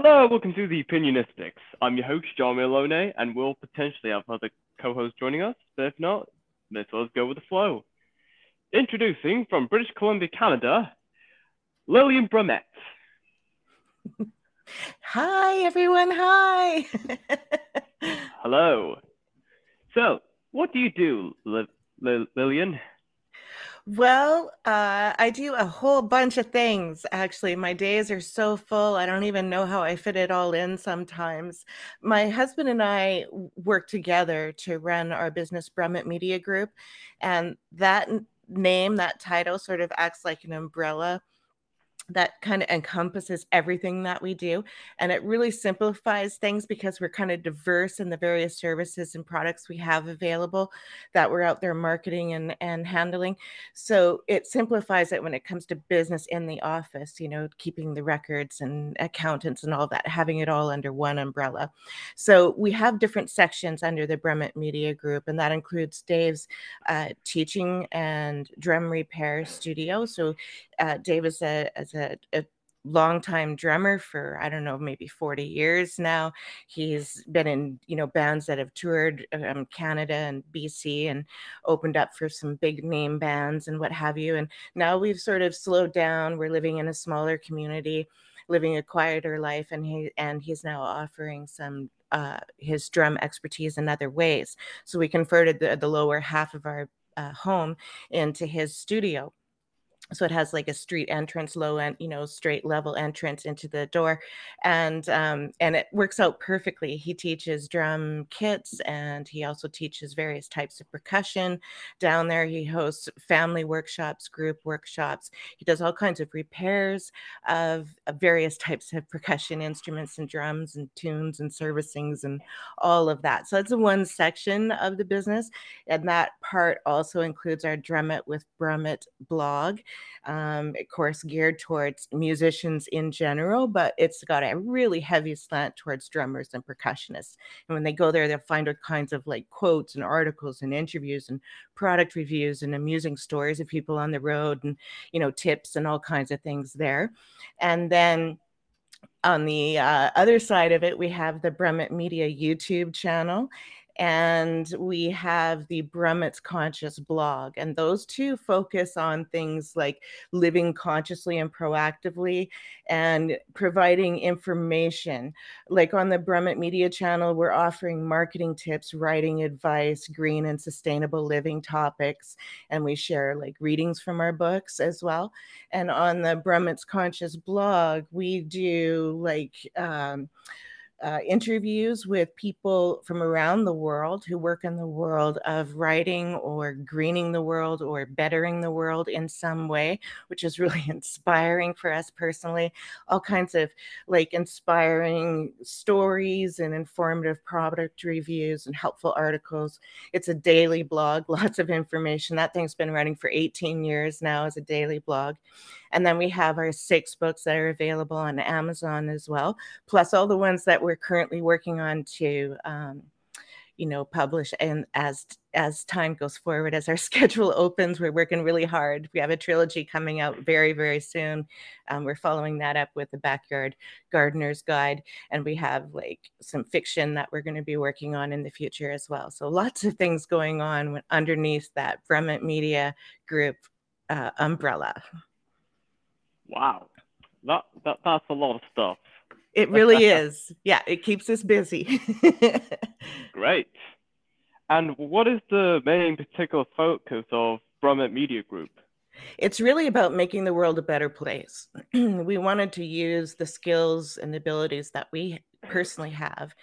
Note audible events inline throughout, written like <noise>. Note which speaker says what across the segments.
Speaker 1: Hello, welcome to the Opinionistics. I'm your host, John Malone, and we'll potentially have other co-hosts joining us, but if not, let's let's go with the flow. Introducing from British Columbia, Canada, Lillian Brummet. <laughs>
Speaker 2: Hi, everyone. Hi. <laughs>
Speaker 1: Hello. So, what do you do, Lillian?
Speaker 2: Well, uh, I do a whole bunch of things. Actually, my days are so full. I don't even know how I fit it all in sometimes. My husband and I work together to run our business, Brummet Media Group. And that name, that title sort of acts like an umbrella that kind of encompasses everything that we do and it really simplifies things because we're kind of diverse in the various services and products we have available that we're out there marketing and, and handling. So it simplifies it when it comes to business in the office you know keeping the records and accountants and all that having it all under one umbrella. So we have different sections under the brummet media group and that includes dave's uh, teaching and drum repair studio. So uh, dave is a, as a a, a longtime drummer for I don't know maybe 40 years now. He's been in you know bands that have toured um, Canada and BC and opened up for some big name bands and what have you. And now we've sort of slowed down. We're living in a smaller community, living a quieter life, and he and he's now offering some uh, his drum expertise in other ways. So we converted the, the lower half of our uh, home into his studio so it has like a street entrance low end you know straight level entrance into the door and um, and it works out perfectly. He teaches drum kits and he also teaches various types of percussion down there. He hosts family workshops group workshops. He does all kinds of repairs of, various types of percussion instruments and drums and tunes and servicings and all of that. So a one section of the business and that part also includes our drum it with brummet blog um, of course, geared towards musicians in general, but it's got a really heavy slant towards drummers and percussionists. And when they go there, they'll find all kinds of like quotes and articles and interviews and product reviews and amusing stories of people on the road and, you know, tips and all kinds of things there. And then on the uh, other side of it, we have the Brummet Media YouTube channel and we have the Brummet's Conscious blog. And those two focus on things like living consciously and proactively and providing information. Like on the Brummet Media channel, we're offering marketing tips, writing advice, green and sustainable living topics, and we share like readings from our books as well. And on the Brummet's Conscious blog, we do like, um, uh, interviews with people from around the world who work in the world of writing or greening the world or bettering the world in some way, which is really <laughs> inspiring for us personally. All kinds of like inspiring stories and informative product reviews and helpful articles. It's a daily blog, <laughs> lots of information. That thing's been running for 18 years now as a daily blog. And then we have our six books that are available on Amazon as well, plus all the ones that we're currently working on to. Um, you know publish and as as time goes forward as our <laughs> schedule opens we're working really hard. We have a trilogy coming out very very soon. Um, we're following that up with the backyard gardener's guide and we have like some fiction that we're going to be working on in the future as well. So lots of things going on underneath that Brummet media group uh, umbrella
Speaker 1: Wow, that, that that's a lot of stuff.
Speaker 2: It really is. Yeah, it keeps us busy. <laughs>
Speaker 1: Great. And what is the main particular focus of Brummet Media Group?
Speaker 2: It's really about making the world a better place. <clears throat> we wanted to use the skills and abilities that we personally have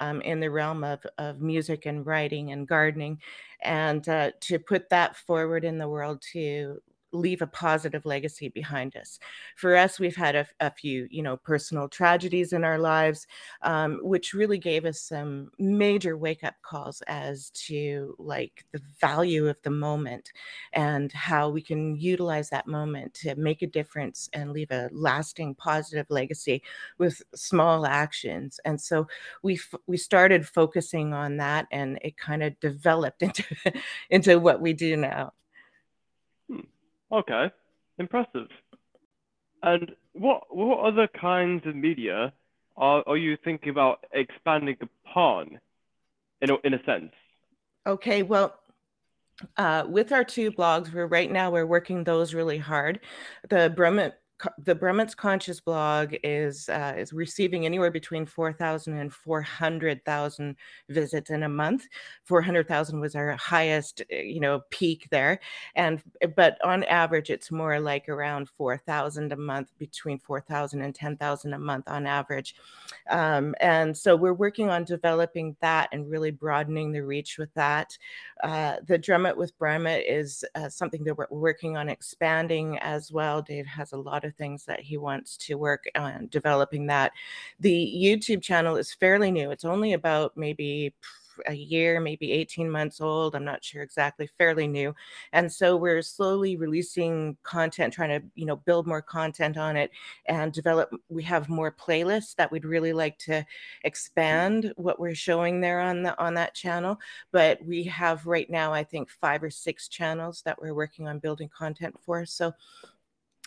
Speaker 2: um, in the realm of, of music and writing and gardening, and uh, to put that forward in the world to leave a positive legacy behind us. For us, we've had a, a few, you know, personal tragedies in our lives, um, which really gave us some major wake up calls as to like the value of the moment and how we can utilize that moment to make a difference and leave a lasting positive legacy with small actions. And so we we started focusing on that, and it kind of developed <laughs> into into what we do now.
Speaker 1: Okay, impressive. And what what other kinds of media are, are you thinking about expanding upon in a, in a sense?
Speaker 2: Okay, well, uh, with our two blogs, we're right now we're working those really hard. The Brummet the Brummets Conscious blog is uh, is receiving anywhere between 4,000 and 400,000 visits in a month. 400,000 was our highest, eh, you know, peak there, and eh, but on average, it's more like around 4,000 a month, between 4,000 and 10,000 a month on average. Um, and so we're working on developing that and really broadening the reach with that. Uh, the Drum It with Brummet is uh, something that we're working on expanding as well. Dave has a lot of things that he wants to work on developing that. The YouTube channel is fairly new. It's only about maybe a year, maybe 18 months old. I'm not sure exactly, fairly new. And so we're slowly releasing content, trying to, you know, build more content on it and develop. We have more playlists that we'd really like to expand what we're showing there on the on that channel. But we have right now, I think, five or six channels that we're working on building content for. So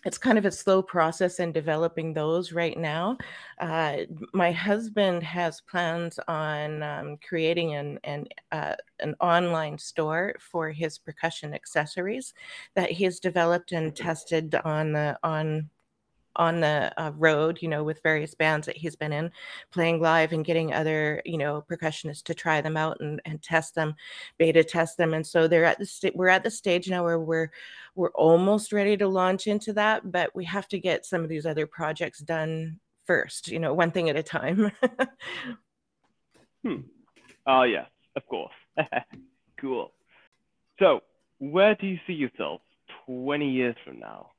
Speaker 2: it's kind of a slow process in developing those right now. Uh, my husband has plans on um, creating an an, uh, an online store for his percussion accessories that he's developed and tested on the on on the uh, road, you know, with various bands that he's been in, playing live and getting other, you know, percussionists to try them out and, and test them, beta test them. And so they're at the st- we're at the stage now where we're we're almost ready to launch into that, but we have to get some of these other projects done first, you know, one thing at a time. <laughs>
Speaker 1: hmm. Oh, yes, of course. <laughs> cool. So, where do you see yourself 20 years from now?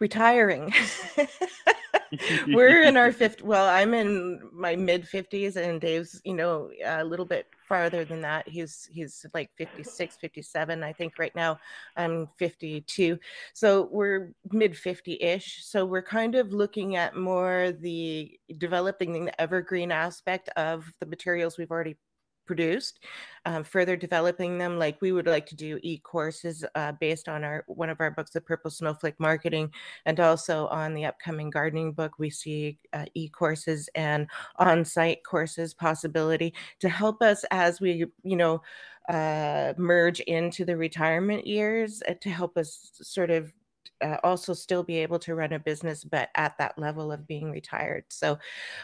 Speaker 2: Retiring. <laughs> We're in our fifth. Well, I'm in my mid 50s, and Dave's, you know, a little bit farther than that. He's he's like 56, 57, I think right now. I'm 52. So we're mid 50-ish. So we're kind of looking at more the developing the evergreen aspect of the materials we've already produced, um, further developing them. Like we would like to do e-courses uh, based on our one of our books, The Purple Snowflake Marketing, and also on the upcoming gardening book, we see uh, e-courses and on-site courses possibility to help us as we, you know, uh, merge into the retirement years uh, to help us sort of uh, also still be able to run a business, but at that level of being retired. So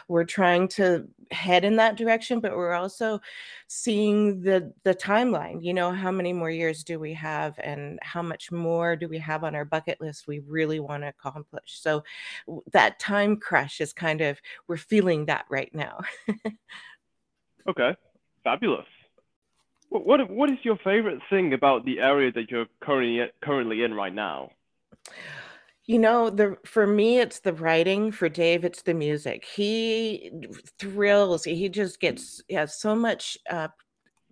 Speaker 2: we're trying to head in that direction, but we're also seeing the the timeline. You know, how many more years do we have, and how much more do we have on our bucket list we really want to accomplish? So that time crush is kind of we're feeling that right now. <laughs>
Speaker 1: okay, fabulous. What what is your favorite thing about the area that you're currently currently in right now?
Speaker 2: You know, the for me, it's the writing. For Dave, it's the music. He thrills. He just gets has so much uh,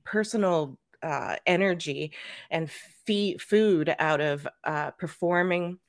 Speaker 2: personal uh, energy and fee- food out of uh, performing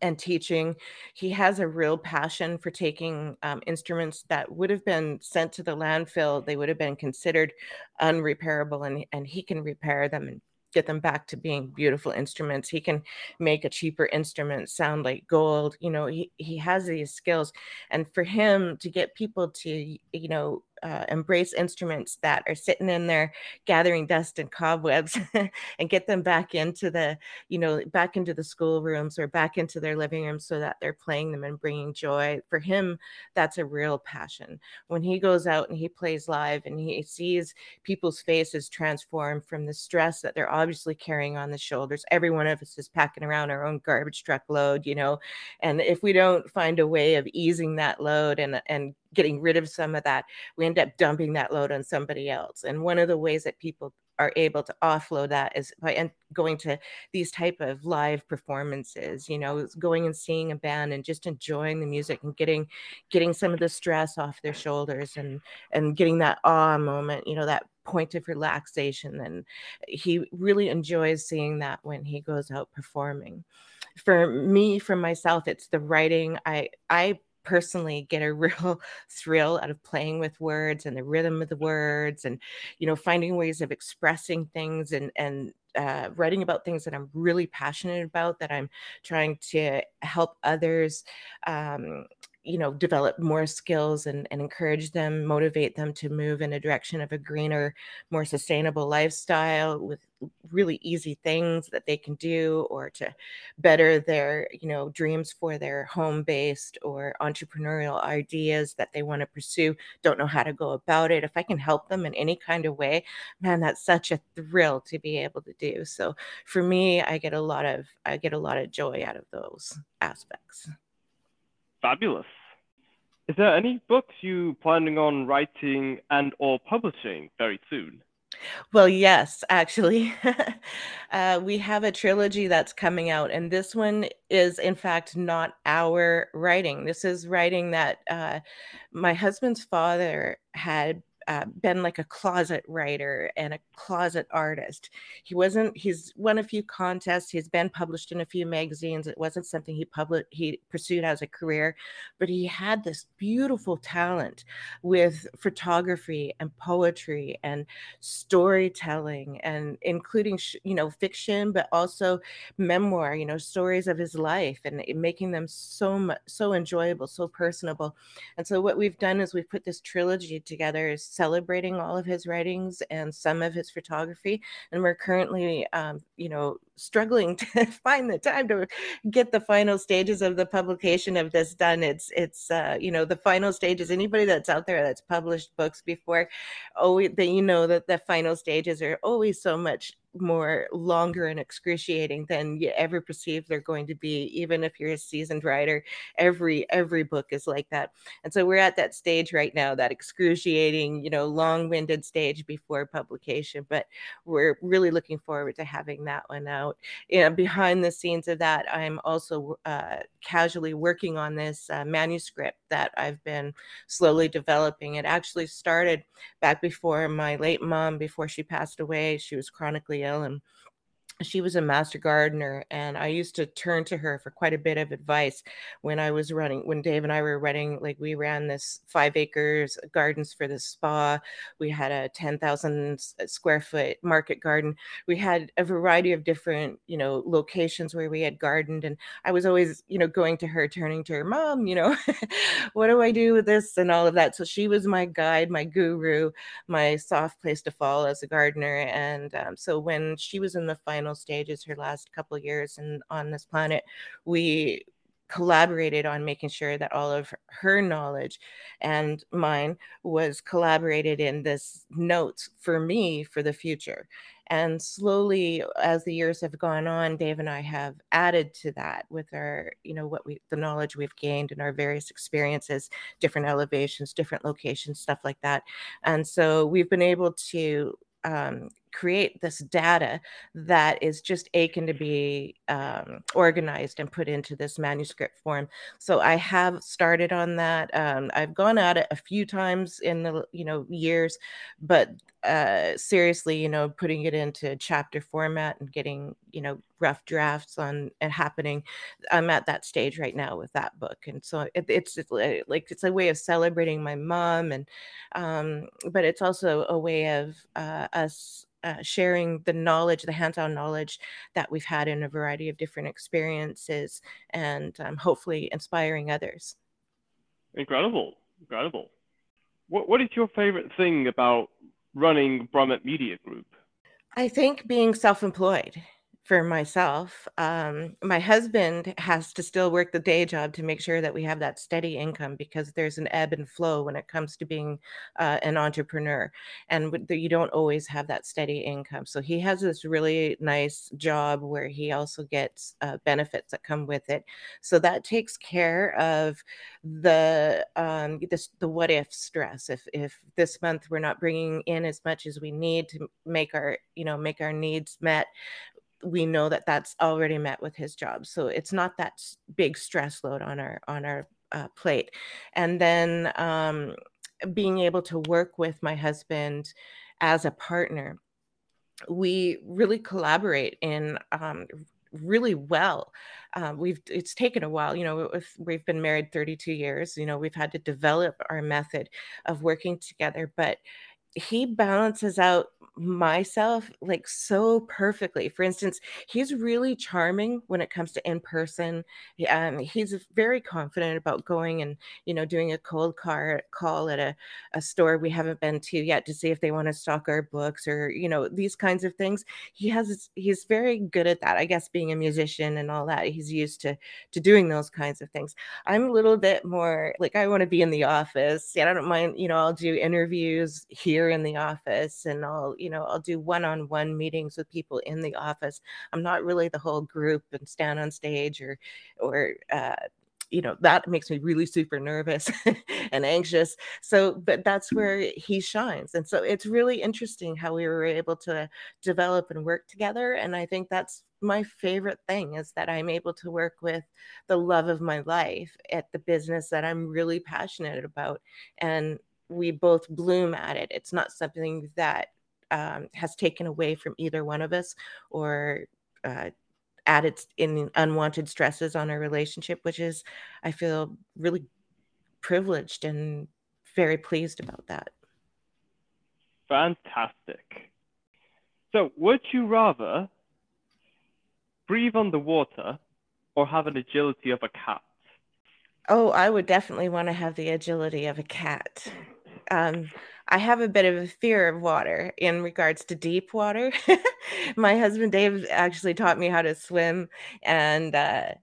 Speaker 2: and teaching. He has a real passion for taking um, instruments that would have been sent to the landfill. They would have been considered unrepairable, and and he can repair them and get them back to being beautiful instruments. He can make a cheaper instrument sound like gold. You know, he, he has these skills. And for him to get people to, you know, uh, embrace instruments that are sitting in there gathering dust and cobwebs <laughs> and get them back into the you know back into the schoolrooms or back into their living rooms so that they're playing them and bringing joy. For him that's a real passion. When he goes out and he plays live and he sees people's faces transform from the stress that they're obviously carrying on the shoulders every one of us is packing around our own garbage truck load you know? And if we don't find a way of easing that load and and getting rid of some of that, we end up dumping that load on somebody else. And one of the ways that people are able to offload that is by going to these type of live performances you know going and seeing a band and just enjoying the music and getting getting some of the stress off their shoulders and and getting that awe moment you know that point of relaxation. And he really enjoys seeing that when he goes out performing. For me for myself it's the writing. I i personally get a <laughs> real thrill out of playing with words and the rhythm of the words and you know finding ways of expressing things and and uh, writing about things that I'm really passionate about that I'm trying to help others um, you know develop more skills and, and encourage them motivate them to move in a direction of a greener more sustainable lifestyle with really easy things that they can do or to better their you know dreams for their home based or entrepreneurial ideas that they want to pursue don't know how to go about it. If i can help them in any kind of way man that's such a thrill to be able to do. So for me i get a lot of i get a lot of joy out of those aspects
Speaker 1: fabulous is there any books you planning on writing and or publishing very soon
Speaker 2: well, yes, actually. <laughs> uh, we have a trilogy that's coming out, and this one is, in fact, not our writing. This is writing that uh, my husband's father had uh, been like a closet writer and a closet artist. He wasn't. He's won a few contests. He's been published in a few magazines. It wasn't something he public He pursued as a career, but he had this beautiful talent with photography and poetry and storytelling, and including you know fiction, but also memoir. You know stories of his life and making them so much so enjoyable, so personable. And so what we've done is we've put this trilogy together celebrating all of his writings and some of his photography. And we're currently, um, you know, struggling <laughs> to find the time to get the final stages of the publication of this done. It's, it's, uh, you know, the final stages. Anybody that's out there that's published books before, oh, that you know that the final stages are always so much more longer and excruciating than you ever perceive they're going to be even if you're a seasoned writer every every book is like that and so we're at that stage right now that excruciating you know long-winded stage before publication but we're really looking forward to having that one out and behind the scenes of that i'm also uh, casually working on this uh, manuscript that i've been slowly developing. It actually started back before my late mom before she passed away. She was chronically ill and she was a master gardener and i used to turn to her for quite a bit of advice when i was running when dave and i were running like we ran this five acres gardens for the spa. We had a 10000 square foot market garden. We had a variety of different you know locations where we had gardened and i was always you know going to her turning to her mom you know <laughs> what do i do with this? and all of that. So she was my guide my guru my soft place to fall as a gardener and um, so when she was in the final final stages her last couple years and on this planet we collaborated on making sure that all of her knowledge and mine was collaborated in this notes for me for the future. And slowly as the years have gone on dave and i have added to that with our you know what we the knowledge we've gained in our various experiences different elevations different locations stuff like that. And so we've been able to um, create this data that is just aching to be um, organized and put into this manuscript form. So I have started on that. Um, I've gone at it a few times in the you know years, but uh, seriously, you know, putting it into chapter format and getting you know rough drafts on it happening. I'm at that stage right now with that book, and so it, it's, it's like it's a way of celebrating my mom, and um, but it's also a way of uh, us uh, sharing the knowledge, the hands-on knowledge that we've had in a variety of different experiences, and um, hopefully inspiring others.
Speaker 1: Incredible, incredible. What What is your favorite thing about running Brummet Media Group?
Speaker 2: I think being self-employed for myself. Um, my husband has to still work the day job to make sure that we have that steady income because there's an ebb and flow when it comes to being uh, an entrepreneur, and you don't always have that steady income. So he has this really nice job where he also gets uh, benefits that come with it. So that takes care of the um, this the what if stress. If if this month we're not bringing in as much as we need to make our you know make our needs met we know that that's already met with his job so it's not that big stress load on our on our uh, plate. And then um, being able to work with my husband as a partner we really collaborate in um, really well. Uh, we've it's taken a while you know we've been married 32 years you know we've had to develop our method of working together but he balances out myself like so perfectly. For instance, he's really charming when it comes to in person. Um, he's very confident about going and you know doing a cold car call at a, a store we haven't been to yet to see if they want to stock our books or you know these kinds of things. He has he's very good at that. I guess being a musician and all that, he's used to to doing those kinds of things. I'm a little bit more like I want to be in the office. Yeah, I don't mind. You know, I'll do interviews here in the office and I'll you know, I'll do one-on-one meetings with people in the office. I'm not really the whole group and stand on stage or or uh, you know that makes me really super nervous <laughs> and anxious so but that's where he shines and so it's really interesting how we were able to develop and work together and i think that's my favorite thing is that i'm able to work with the love of my life at the business that i'm really passionate about and we both bloom at it it's not something that um, has taken away from either one of us or uh, added in unwanted stresses on our relationship, which is, I feel really privileged and very pleased about that.
Speaker 1: Fantastic. So, would you rather breathe underwater or have an agility of a cat?
Speaker 2: Oh, I would definitely want to have the agility of a cat. Um, I have a bit of a fear of water in regards to deep water. <laughs> My husband Dave actually taught me how to swim and uh,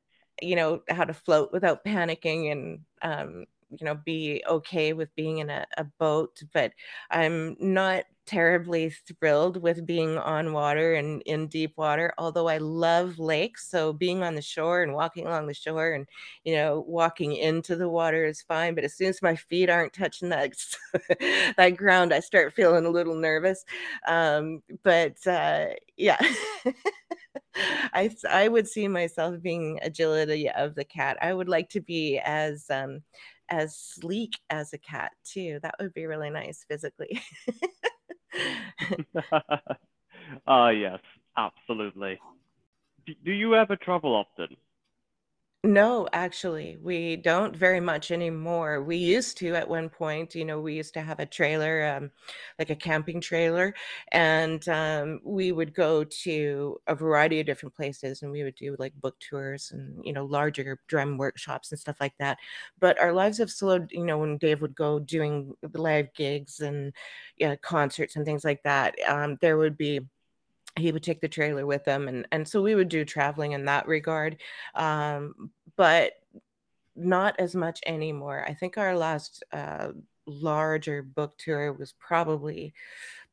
Speaker 2: you know how to float without panicking and um, you know be okay with being in a, a boat but i'm not terribly thrilled with being on water and in deep water although i love lakes so being on the shore and walking along the shore and you know walking into the water is fine but as soon as my feet aren't touching that <laughs> that ground i start feeling a little nervous um, but uh, yeah <laughs> I I would see myself being agility of the cat. I would like to be as um, as sleek as a cat too. That would be really nice physically. <laughs> <laughs>
Speaker 1: Ah, yes, absolutely. Do, do you ever travel often?
Speaker 2: No, actually, we don't very much anymore. We used to at one point, you know, we used to have a trailer, um, like a camping trailer, and um, we would go to a variety of different places and we would do like book tours and, you know, larger drum workshops and stuff like that. But our lives have slowed, you know, when Dave would go doing live gigs and yeah, concerts and things like that, um, there would be he would take the trailer with him and and so we would do traveling in that regard um, but not as much anymore. I think our last uh, larger book tour was probably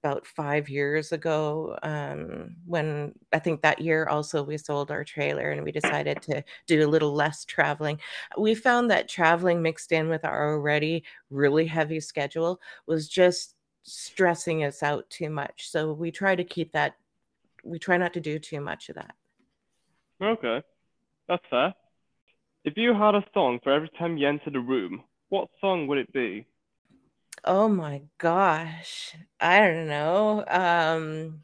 Speaker 2: about five years ago um, when i think that year also we sold our trailer and we decided to do a little less traveling. We found that traveling mixed in with our already really heavy schedule was just stressing us out too much so we try to keep that we try not to do too much of that.
Speaker 1: Okay, that's fair. If you had a song for every time you entered a room, what song would it be?
Speaker 2: Oh my gosh, I don't know. Um,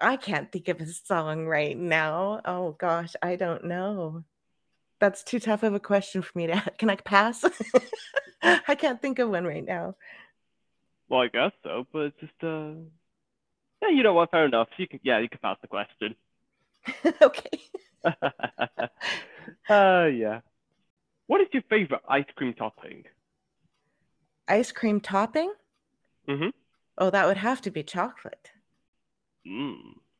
Speaker 2: I can't think of a song right now. Oh gosh, I don't know. That's too tough of a question for me to. <laughs> Can I pass? <laughs> I can't think of one right now.
Speaker 1: Well, I guess so, but it's just uh, yeah, you know what? Fair enough. You can, yeah, you can pass the question. <laughs>
Speaker 2: okay. <laughs>
Speaker 1: uh, yeah. What is your favorite ice cream topping?
Speaker 2: Ice cream topping?
Speaker 1: Mm-hmm.
Speaker 2: Oh, that would have to be chocolate.
Speaker 1: Mm,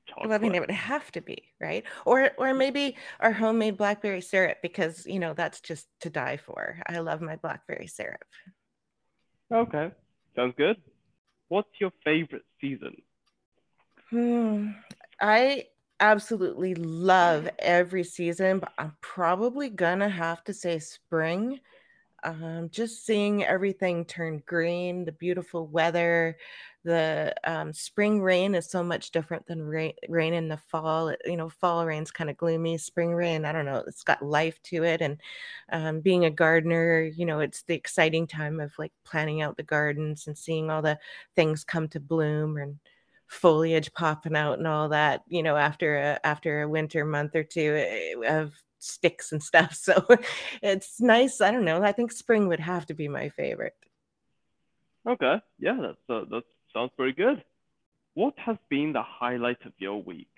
Speaker 1: chocolate.
Speaker 2: Well, I mean, it would have to be, right? Or, or maybe our homemade blackberry syrup because you know that's just to die for. I love my blackberry syrup.
Speaker 1: Okay, sounds good. What's your favorite season?
Speaker 2: Hmm. I absolutely love every season, but I'm probably gonna have to say spring. Um, just seeing everything turn green, the beautiful weather, the um, spring rain is so much different than rain, rain in the fall. It, you know, fall rain's kind of gloomy. Spring rain, I don't know, it's got life to it. And um, being a gardener, you know, it's the exciting time of like planning out the gardens and seeing all the things come to bloom and foliage popping out and all that you know after a after a winter month or two eh, of sticks and stuff. <laughs> So it's nice i don't know i think spring would have to be my favorite.
Speaker 1: Okay yeah that's uh, that sounds pretty good. What has been the highlight of your week?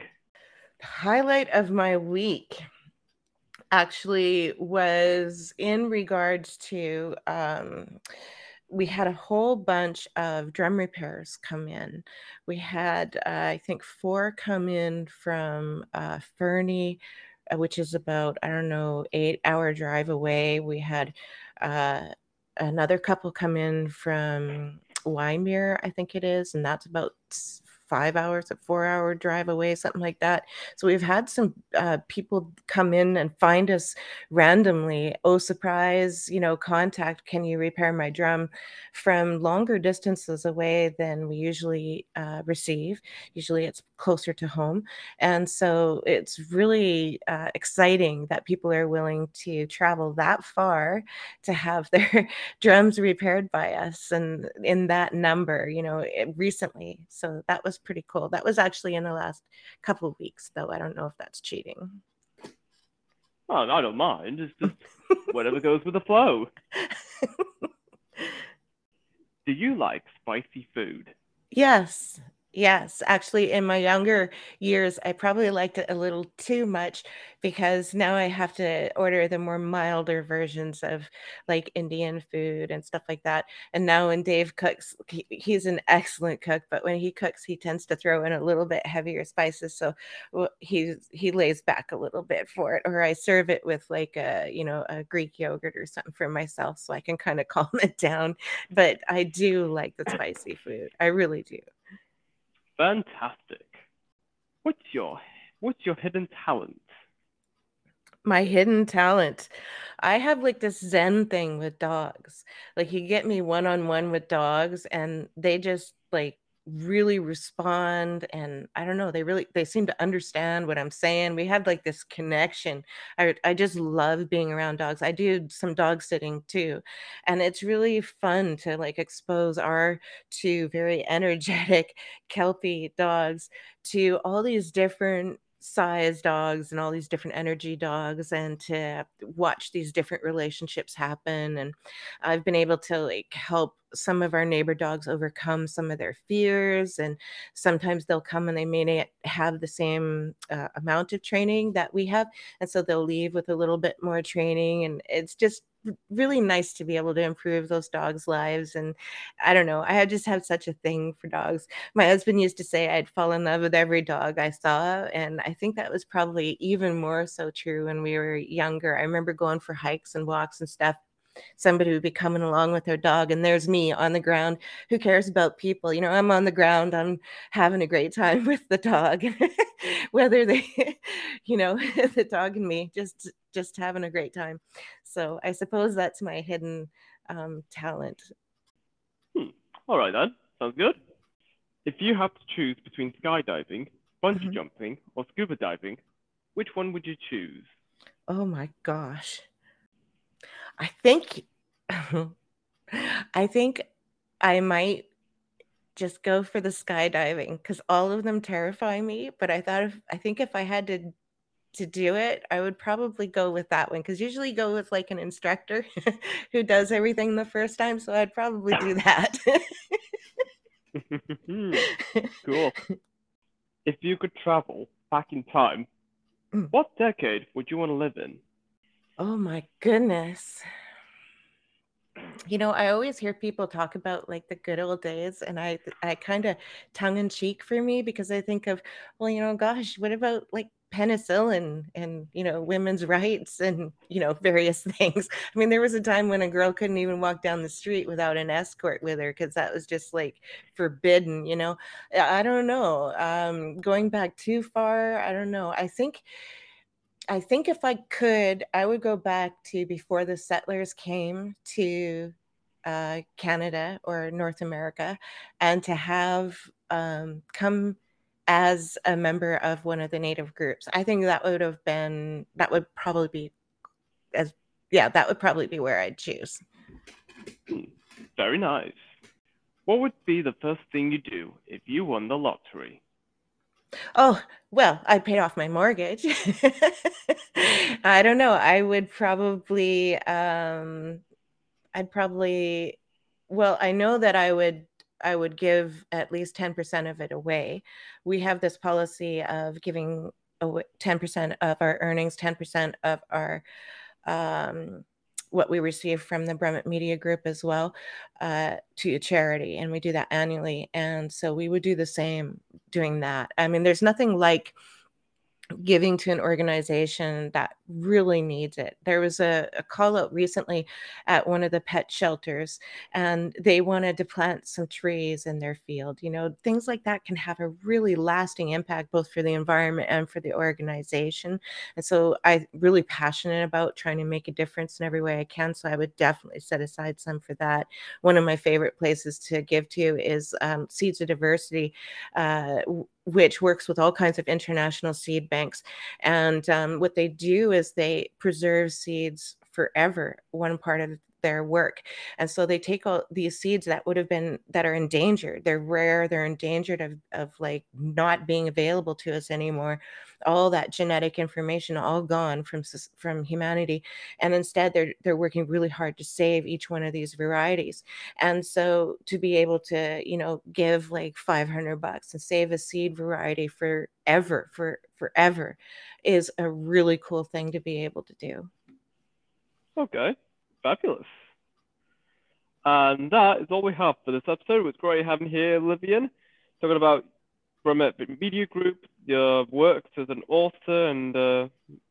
Speaker 2: The highlight of my week actually was in regards to um, we had a whole bunch of drum repairs come in. We had, uh, I think, four come in from uh, Fernie, uh, which is about, I don't know, eight hour drive away. We had uh, another couple come in from Wymer, I think it is, and that's about five hours, a four hour drive away, something like that. So we've had some uh, people come in and find us randomly. Oh, surprise, you know, contact, can you repair my drum from longer distances away than we usually uh, receive? Usually it's closer to home. And so it's really uh, exciting that people are willing to travel that far to have <laughs> their drums repaired by us and in that number, you know, recently. So that was pretty cool. That was actually in the last couple of weeks, though. I don't know if that's cheating.
Speaker 1: Oh, I don't mind. It's just <laughs> whatever goes with the flow. <laughs> Do you like spicy food?
Speaker 2: Yes, Yes, actually, in my younger years, I probably liked it a little too much because now I have to order the more milder versions of like Indian food and stuff like that. And now when Dave cooks, he, he's an excellent cook, but when he cooks, he tends to throw in a little bit heavier spices. So he he lays back a little bit for it, or I serve it with like a you know a Greek yogurt or something for myself, so I can kind of <laughs> calm it down. But I do like the spicy food. I really do.
Speaker 1: Fantastic. What's your what's your hidden talent?
Speaker 2: My hidden talent. I have like this zen thing with dogs. Like you get me one on one with dogs and they just like really respond and i don't know they really they seem to understand what i'm saying we have like this connection i i just love being around dogs i do some dog sitting too and it's really fun to like expose our two very <laughs> energetic kelpie dogs to all these different size dogs and all these different energy dogs and to watch these different relationships happen and i've been able to like help some of our neighbor dogs overcome some of their fears and sometimes they'll come and they may not have the same uh, amount of training that we have and so they'll leave with a little bit more training and it's just really nice to be able to improve those dogs lives and i don't know i just have such a thing for dogs. My husband used to say i'd fall in love with every dog i saw and i think that was probably even more so true when we were younger. I remember going for hikes and walks and stuff somebody would be coming along with their dog and there's me on the ground. Who cares about people? You know i'm on the ground i'm having a great time <laughs> with the dog <laughs> whether they <laughs> you know the dog and me just just having a great time. So i suppose that's my hidden um, talent.
Speaker 1: Hmm. all right then. Sounds good. If you had to choose between skydiving bungee mm-hmm. jumping or scuba diving which one would you choose?
Speaker 2: Oh my gosh I think <laughs> I think I might just go for the skydiving because all of them terrify me. But I thought if I think if I had to to do it, I would probably go with that one because usually go with like an instructor <laughs> who does everything the first time. So I'd probably do <laughs> that.
Speaker 1: cool. If you could travel back in time, mm. what decade would you want to live in?
Speaker 2: Oh my goodness. You know, I always hear people talk about like the good old days, and I I kind of tongue in cheek for me because I think of, well, you know, gosh, what about like penicillin and you know women's rights and you know various <laughs> things. I mean there was a time when a girl couldn't even walk down the street without an escort with her because that was just like forbidden you know? I don't know. Um going back too far i don't know. I think I think if I could, I would go back to before the settlers came to uh, Canada or North America, and to have um, come as a member of one of the native groups. I think that would have been that would probably be as yeah, that would probably be where I'd choose.
Speaker 1: Hmm, very nice. What would be the first thing you do if you won the lottery?
Speaker 2: Oh, well, I paid off my mortgage. <laughs> I don't know. I would probably um I'd probably well, I know that I would I would give at least 10% of it away. We have this policy of giving away 10% of our earnings, 10% of our um, what we receive from the Brummet Media Group as well uh, to a charity, and we do that annually. And so we would do the same doing that. I mean, there's nothing like giving to an organization that really needs it. There was a, a, call out recently at one of the pet shelters, and they wanted to plant some trees in their field. You know, things like that can have a really lasting impact both for the environment and for the organization. And so I'm really passionate about trying to make a difference in every way I can. So I would definitely set aside some for that. One of my favorite places to give to is um, Seeds of Diversity. Uh, which works with all kinds of international seed banks. And um, what they do is they preserve seeds forever, one part of their work. And so they take all these seeds that would have been that are endangered. They're rare, they're endangered of, of like not being available to us anymore. All that genetic information all gone from from humanity. And instead they're they're working really hard to save each one of these varieties. And so to be able to, you know, give like 500 bucks and save a seed variety forever, for forever is a really cool thing to be able to do.
Speaker 1: Okay. Fabulous. And that is all we have for this episode. It was great having here, Lillian, talking about Brummet Media Group, your works as an author, and uh,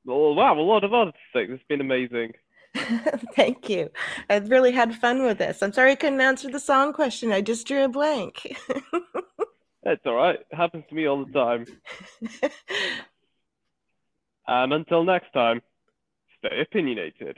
Speaker 1: oh, wow, a lot of other things. It's been amazing. <laughs>
Speaker 2: Thank you. I really had fun with this. I'm sorry I couldn't answer the song question. I just drew a blank. <laughs>
Speaker 1: It's all right. It happens to me all the time. <laughs> and until next time, stay opinionated.